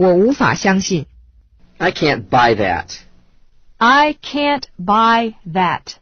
我无法相信。I I can't buy that. I can't buy that.